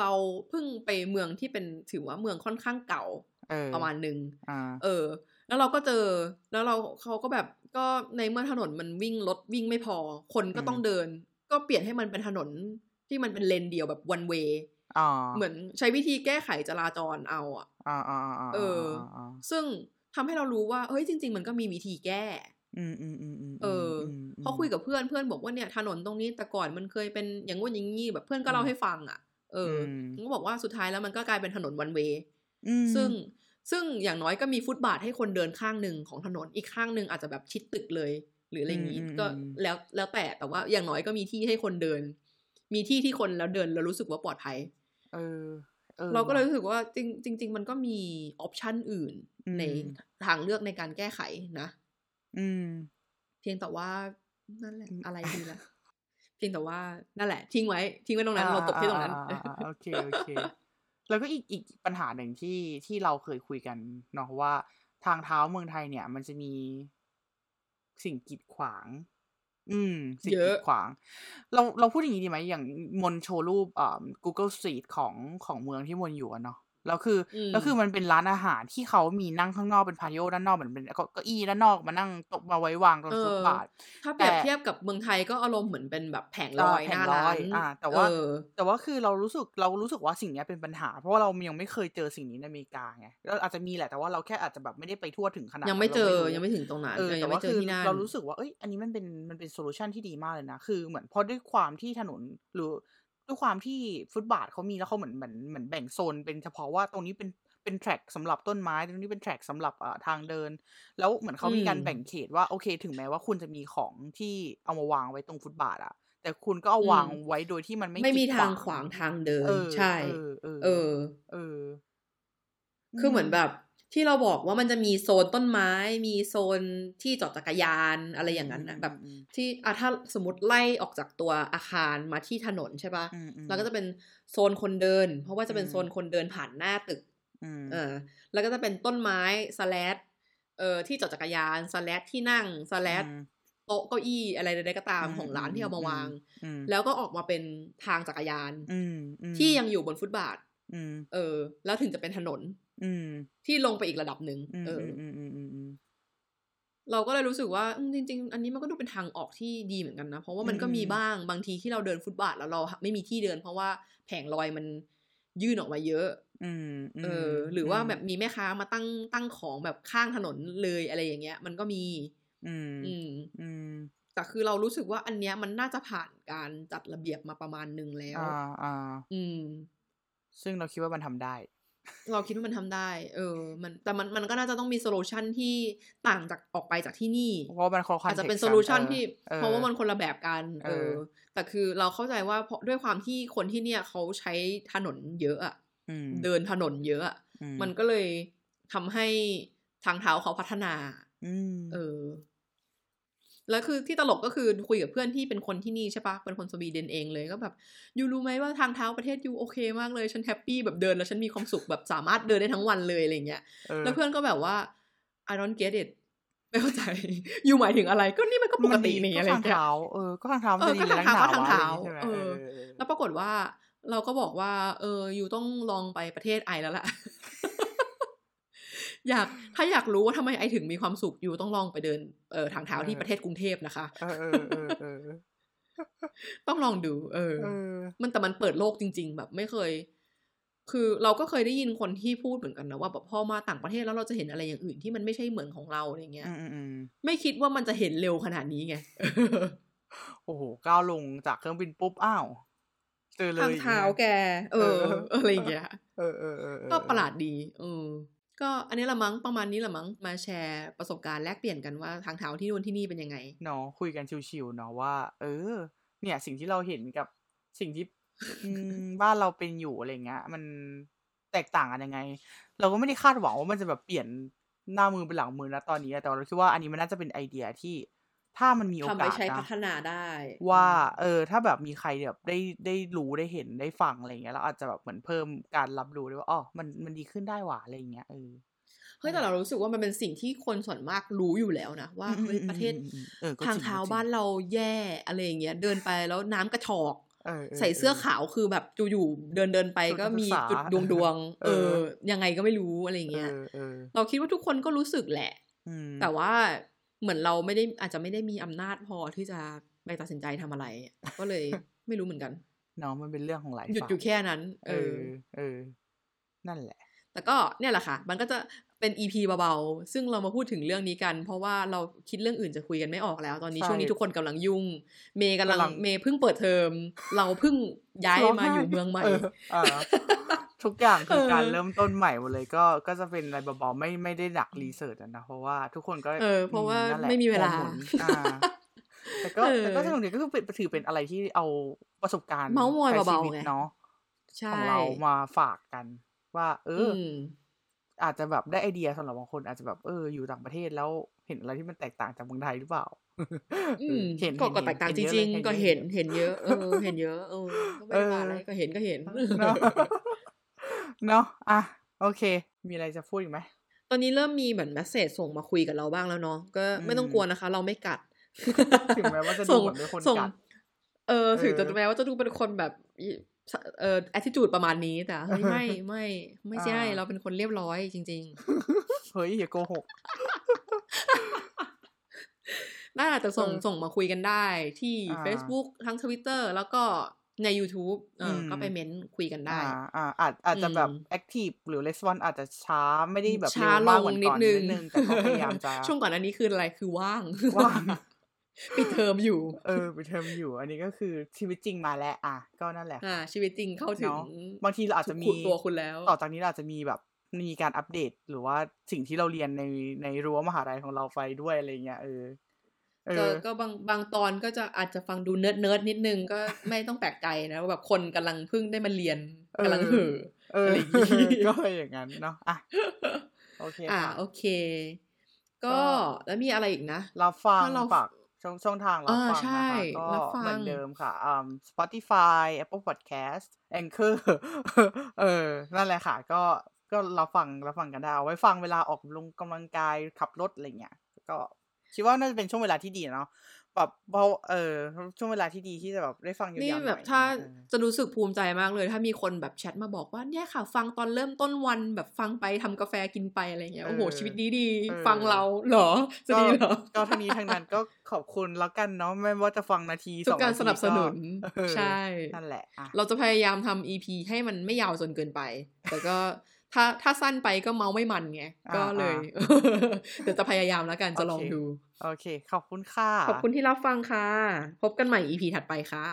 เราเพิ่งไปเมืองที่เป็นถือว่าเมืองค่อนข้างเก่าเออประมาณหนึ่งอ่าเออ แล้วเราก็เจอ แล้วเราเขาก็แบบก็ในเมื่อถนนมันวิ่งรถวิ่งไม่พอ คนก็อืมต้องเดิน ก็เปลี่ยนให้มันเป็นถนนที่มันเป็นเลนเดียวแบบ one way อ่าเหมือนใช้วิธีแก้ไขจราจรเอาอะอ่าอ่าอ่าอ่าเอออ่าซึ่งทำให้เรารู้ว่าเฮ้ยจริง ๆ มันก็มีวิธีแก้อืมอืมอืมอืมเอออมพอคุยกับเพื่อนเพื่อนบอกว่าเนี่ยถนนตรงนี้แต่ก่อนมันเคยเป็นอย่างงู้นอย่างงี้แบบเพื่อนก็เล่าให้ฟังอะ เอออมก็บอกว่าสุดท้ายแล้วมันก็กลายเป็นถนนวันเวอืมซึ่งซึ่งอย่างน้อยก็มีฟุตบาทให้คนเดินข้างหนึ่งของถนนอีกข้างหนึ่งอาจจะแบบชิดตึกเลย หรืออะไรอย่างนี้ก็แล้วแล้วแต่แต่ว่าอย่างน้อยก็มีที่ให้คนเดิน มีที่ที่คนแล้วเดินแล้วรู้สึกว่าปลอดภัย เออออเราก็เลยว่ะรู้สึกว่าจริงจริงๆมันก็มีออปชันอื่นอืมในทางเลือกในการแก้ไขนะ อืม เพียงแต่ว่านั่นแหละอืมอะไรดีละ เพียงแต่ว่านั่นแหละ ทิ้งไว้ทิ้งไว้ตรงนั้นเราตบที่ตรงนั้นอ่าอ่าอ่าอ่าโอเคโอเค แล้วก็อีกอีกปัญหาหนึ่งที่ที่เราเคยคุยกันเนาะว่าทางเท้าเมืองไทยเนี่ย มันจะมีสิ่งกีดขวาง อืม สิ่งเยกีอะดขวาง เราเราพูดอย่างนี้ดีไหมอย่างมนโชว์รูปอ่า Google Street ของของเมืองที่มนอยู่อะเนาะ แล้วคืออมแล้วคือมันเป็นร้านอาหารที่เขามีนั่งข้างนอกเป็น patio ด้านนอกเหมือนเป็นเก้าเก้าอี้ด้านนอกมานั่งโต๊ะมาไว้วางตรงเออฟุตบาทถ้าเปรียบแต่เทียบกับเมืองไทยก็อารมณ์เหมือนเป็นแบบแผงลเอออยแผหงน้าลร้าอยนอ่า แต่ว่าเออแต่ว่าคือเรารู้สึกเรารู้สึกว่าสิ่งเนี้ยเป็นปัญหา เพราะว่าเรายังไม่เคยเจอสิ่งนี้ในอเมริกาไงเราอาจจะมีแหละแต่ว่าเราแค่อาจจะแบบไม่ได้ไปทั่วถึงขนาดยังไม่นั้นเจอรารู้ยังไม่ถึงตรงนั้นเออเออยัแต่งว่าไม่เจอคือที่นั่นเรารู้สึกว่าเอ้ยอันนี้มันเป็นมันเป็น solution ที่ดีมากเลยนะคือเหมือนเพราะด้วยความที่ถนนหรือ ด้วยความที่ฟุตบาทเขามีแล้วเขาเหมือนเหมือนเหมือนแบ่งโซนเป็นเฉพาะว่าตรงนี้เป็นเป็นแทร็กสำหรับต้นไม้ตรงนี้เป็นแทร็กสำหรับอ่าทางเดิน แล้วเหมือนเขามีการอืมแบ่งเขตว่าโอเค ถึงแม้ว่าคุณจะมีของที่เอามาวางไว้ตรงฟุตบาทอะแต่คุณก็เอาวางไว้โดยที่มันไม่ไม่มีกีดทางขวางทางเดินเออใช่เออเออเออ เออ คือเหมือนแบบ ที่เราบอกว่ามันจะมีโซนต้นไม้ มีโซนที่จอดจักรยานอะไรอย่างนั้นนะแบบอืมที่อะถ้าสมมติไล่ออกจากตัวอาคารมาที่ถนนใช่ปะอืมอืมแล้วก็จะเป็นโซนคนเดิน เพราะว่าจะเป็นอืมโซนคนเดินผ่านหน้าตึกอืมเออ แล้วก็จะเป็นต้นไม้สแลดเอ่อที่จอดจักรยานสแลดที่นั่งสแลดอืมโต๊ะเก้าอี้อะไรใดๆก็ตามอืมของร้านที่เอามาวางอืมแล้วก็ออกมาเป็นทางจักรยานอืมอืมที่ยังอยู่บนฟุตบาทอืมเออ แล้วถึงจะเป็นถนนอืม ที่ลงไปอีกระดับหนึ่งอืมเอออืมอืมอืมอืมเราก็เลยรู้สึกว่าอืมจริง ๆ อันนี้มันก็ดูเป็นทางออกที่ดีเหมือนกันนะ เพราะว่ามันก็มีบ้างบางทีที่เราเดินฟุตบาทแล้วเราไม่มีที่เดิน เพราะว่าแผงลอยมันยื่นออกมาเยอะอืมมเออ หรือว่าแบบมีแม่ค้ามาตั้งตั้งของแบบข้างถนนเลยอะไรอย่างเงี้ย มันก็มีอืมอืมอืมแต่คือเรารู้สึกว่าอันเนี้ยมันน่าจะผ่านการจัดระเบียบมาประมาณหนึ่งแล้ว อ่าอ่าอืม ซึ่งเราคิดว่ามันทำได้ เราคิดว่ามันทำได้ เออ มันแต่มันมันก็น่าจะต้องมี solution ที่ต่างจากออกไปจากที่นี่เพราะมันคนละอาจจะเป็น context โซลูชันกันที่เออเพราะว่ามันคนละแบบกันเอเอออ แต่คือเราเข้าใจว่าเพราะด้วยความที่คนที่เนี่ยเขาใช้ถนนเยอะอะอืมเดินถนนเยอะอะอืมันก็เลยทำให้ทางเท้าเขาพัฒนาอืมเออ แล้วคือที่ตลกก็คือคุยกับเพื่อนที่เป็นคนที่นี่ใช่ปะเป็นคนสวีเดนเองเลยก็แบบyou รู้ไหมว่าทางเท้าประเทศ you โอเคมากเลยฉัน happy แบบเดินแล้วฉันมีความสุขแบบสามารถเดินได้ทั้งวันเลยอะไรเงี้ยเออแล้วเพื่อนก็แบบว่า I don't get it ไม่เข้าใจ you หมายถึงอะไรก็นี่มันก็ปกตินี่ก็อะไรทางเงี้ยเท้าเออก็ทางเท้ามันเออจะดีก็ทางเท้าก็ทางเท้าใช่ไหมเออเออ แล้วปรากฏว่าเราก็บอกว่า เออ you ต้องลองไปประเทศ I แล้วล่ะ อยากถ้าอยากรู้ว่าทำไม I ถึงมีความสุข you ต้องลองไปเดินเออทางเท้าที่ประเทศกรุงเทพนะคะเออเออเออเออต้องลองดูเออเออ มันแต่มันเปิดโลกจริง ๆ แบบไม่เคย คือเราก็เคยได้ยินคนที่พูดเหมือนกันนะว่าแบบพอมาต่างประเทศแล้วเราจะเห็นอะไรอย่างอื่นที่มันไม่ใช่เหมือนของเราอะไรเงี้ยอืมอืมอืมไม่คิดว่ามันจะเห็นเร็วขนาดนี้ไงโอ้โหก้าวลงจากเครื่องบินปุ๊บอ้าวเจอเลยทางเท้าแก เออ อะไรอย่างเงี้ยเออเออเออเออก็ประหลาดดี เออ ก็อันนี้ละมั้งประมาณนี้ละมั้งมาแชร์ประสบการณ์แลกเปลี่ยนกันว่าทางเท้าที่นู่นที่นี่เป็นยังไงเนาะคุยกันชิวๆเนาะว่า เออ เนี่ย สิ่งที่เราเห็นกับสิ่งที่อืมบ้านเราเป็นอยู่อะไรเงี้ยมันแตกต่างกันยังไง เราก็ไม่ได้คาดหวังว่ามันจะแบบเปลี่ยนหน้ามือเป็นหลังมือนะตอนนี้แต่เราคิดว่าอันนี้มันน่าจะเป็นไอเดียที่ ถ้ามันมีโอทำไปกาสใช้นะพัฒนาได้ ว่า เออ ถ้าแบบมีใครแบบได้ได้รู้ได้เห็นได้ฟังอะไรเงี้ยเราอาจจะแบบเหมือนเพิ่มการรับรู้ได้ว่าอ๋อมันมันดีขึ้นได้หว่าอะไรเงี้ยเออเฮ้ยแต่เรารู้สึกว่ามันเป็นสิ่งที่คนส่วนมากรู้อยู่แล้วนะว่าเฮ้ยอืมอืมประเทศอืมอืมเออก็ทางจริเท้าก็จริบ้านเราแย่อะไรอย่างเงี้ยเดินไปแล้วน้ำกระชอกเออใส่เสื้อขาวคือแบบอยู่ๆเดินเดินไปจุดก็มีนักศึกษาจุดดวงดวงๆเอเอออ ยังไงก็ไม่รู้อะไรอย่างเอเงี้ยอเออเราคิดว่าทุกคนก็รู้สึกแหละอืมแต่ว่า เหมือนเราไม่ได้อาจจะไม่ได้มีอำนาจพอที่จะไปตัดสินใจทำอะไร ก็เลยไม่รู้เหมือนกันเนาะมันเป็นเรื่องของหลายหยุดฝ่าอยู่แค่นั้นเอเอออ เออ นั่นแหละ แต่ก็เนี่ยแหละค่ะ มันก็จะเป็น EP เบาๆ ซึ่งเรามาพูดถึงเรื่องนี้กัน เพราะว่าเราคิดเรื่องอื่นจะคุยกันไม่ออกแล้ว ตอนนี้ใช่ช่วงนี้ทุกคนกำลังยุ่ง เมย์กำลังกำลังเมย์เพิ่งเปิดเทอม เราเพิ่งย้ายมาอยู่เมืองใหม่เอออ่า ทุกอย่างคือเออการเริ่มต้นใหม่หมดเลยก็ก็จะเป็นอะไรเบาๆไม่ไม่ได้หนักรีเสิร์ชนะเพราะว่าทุกคนก็เออเพราะว่านั่นแหละไม่มีเวลาหัหนอ่าแต่ก็เออแต่ก็สนุกดีก็คือเป็นถือเป็นอะไรที่เอาประสบการณ์เมาส์มอยใช้ชีเบาๆวิตไงเนาะใช่ของเรามาฝากกัน ว่า เอออมอาจจะแบบได้ไอเดียสำหรับบางคนอาจจะแบบเอออยู่ต่างประเทศแล้วเห็นอะไรที่มันแตกต่างจากเมืองไทยหรือเปล่าอืมเห็นก็เห็นก็แตกต่างจเห็นเยอะริงเลยๆก็เห็เห็นนเยอะเห็นเยอะเออเห็นเยอะเออก็ไม่ได้ว่าอะไรเออก็เห็นก็เห็น เนาะเนาะอะโอเค มีอะไรจะพูดอีกไหมตอนนี้เริ่มมีเหมือนแมสเซจส่งมาคุยกับเราบ้างแล้วเนาะก็ไม่ต้องอืมกลัวนะคะ เราไม่กัดถึงแม้ว่าจะดูส่งเหมือนเป็นคนส่งกัดเออถึงจะเออแม้ว่าจะดูเป็นคนแบบอีเออ attitude ประมาณนี้แต่เฮ้ยไม่ไม่ไม่ใช่อ่าเราเป็นคนเรียบร้อยจริงเฮ้ยอย่าโกหกๆน่าจะส่งเออส่งมาคุยกันได้ที่อ่า Facebook ทั้ง Twitter แล้วก็ ใน YouTube เอออมก็ไปเม้นคุยกันได้ อ่าอ่าอาจอาจจะแบบอืมแอคทีฟหรือレスปอนอาจจะช้าไม่ได้แบบช้าเร็วลมากงเหมือนนิก่ดอนนึนิงดนึงแต่ก็พยายามจะช่วงก่อนอันนี้คืออะไรคือว่างว่างปิดเทอมอยู่ เออปิดเทอมอยู่ อันนี้ก็คือชีวิตจริงมาแล้ว อะ ก็นั่นแหละอ่าชีวิตจริงเข้าถึงเนาะบางทีเราอาจจะมีขุดตัวคุณแล้ว ต่อจากนี้เราอาจจะมีแบบมีการอัปเดต หรือว่าสิ่งที่เราเรียนในในรั้วมหาลัยของเราไปด้วยอะไรเงี้ยเออเอ ก็อก็บางบางตอนก็จะอาจจะฟังดู nerd nerd นิดนึงก็ไม่ต้องแปลกใจนะว่าแบบคนกำลังเพิ่งได้มาเรียนเออกำลังเห่อเอออะไรอย่างงี้ก็อย่างนั้นเนาะอะโอเคอ่าค่ะโอเคก็ก็แล้วมีอะไรอีกนะรับฟังถ้าเราฝากช่องช่องทางรับอ่าฟังใช่นะคะก็รับฟังเหมือนเดิมค่ะอ่า Spotify Apple Podcast Anchor เออ นั่นแหละค่ะ ก็ก็รับฟังรับฟังกันได้เอาไว้ฟังเวลาออกลงกำลังกายขับรถอะไรเงี้ยก็ คิดว่าน่าจะเป็นช่วงเวลาที่ดีเนาะแบบเพราะเออช่วงเวลาที่ดีที่จะแบบได้ฟังยาวๆหน่นี่อยแบบถ้าเออจะรู้สึกภูมิใจมากเลย ถ้ามีคนแบบแชทมาบอกว่าเนี่ยค่ะ ฟังตอนเริ่มต้นวันแบบฟังไปทำกาแฟกินไปอะไรเงี้ยโอ้โหเออชีวิตดีดีเออฟังเราเหรอจะดีเหรอก็ทั้งนี้ทั้งนั้นก็ขอบคุณแล้วกันเนาะไม่ว่าจะฟังนาทีทุสกองการนาทีสนับสนุนก็เออใช่นั่นแหละอะเราจะพยายามทำ EP ให้มันไม่ยาวจนเกินไป แต่ก็ ถ้าถ้าสั้นไปก็เมาไม่มันไง ก็เลยเดี๋ยวจะพยายามแล้วกันจะลองดู โอเค ขอบคุณค่ะ ขอบคุณที่รับฟังค่ะ พบกันใหม่ EP ถัดไปค่ะ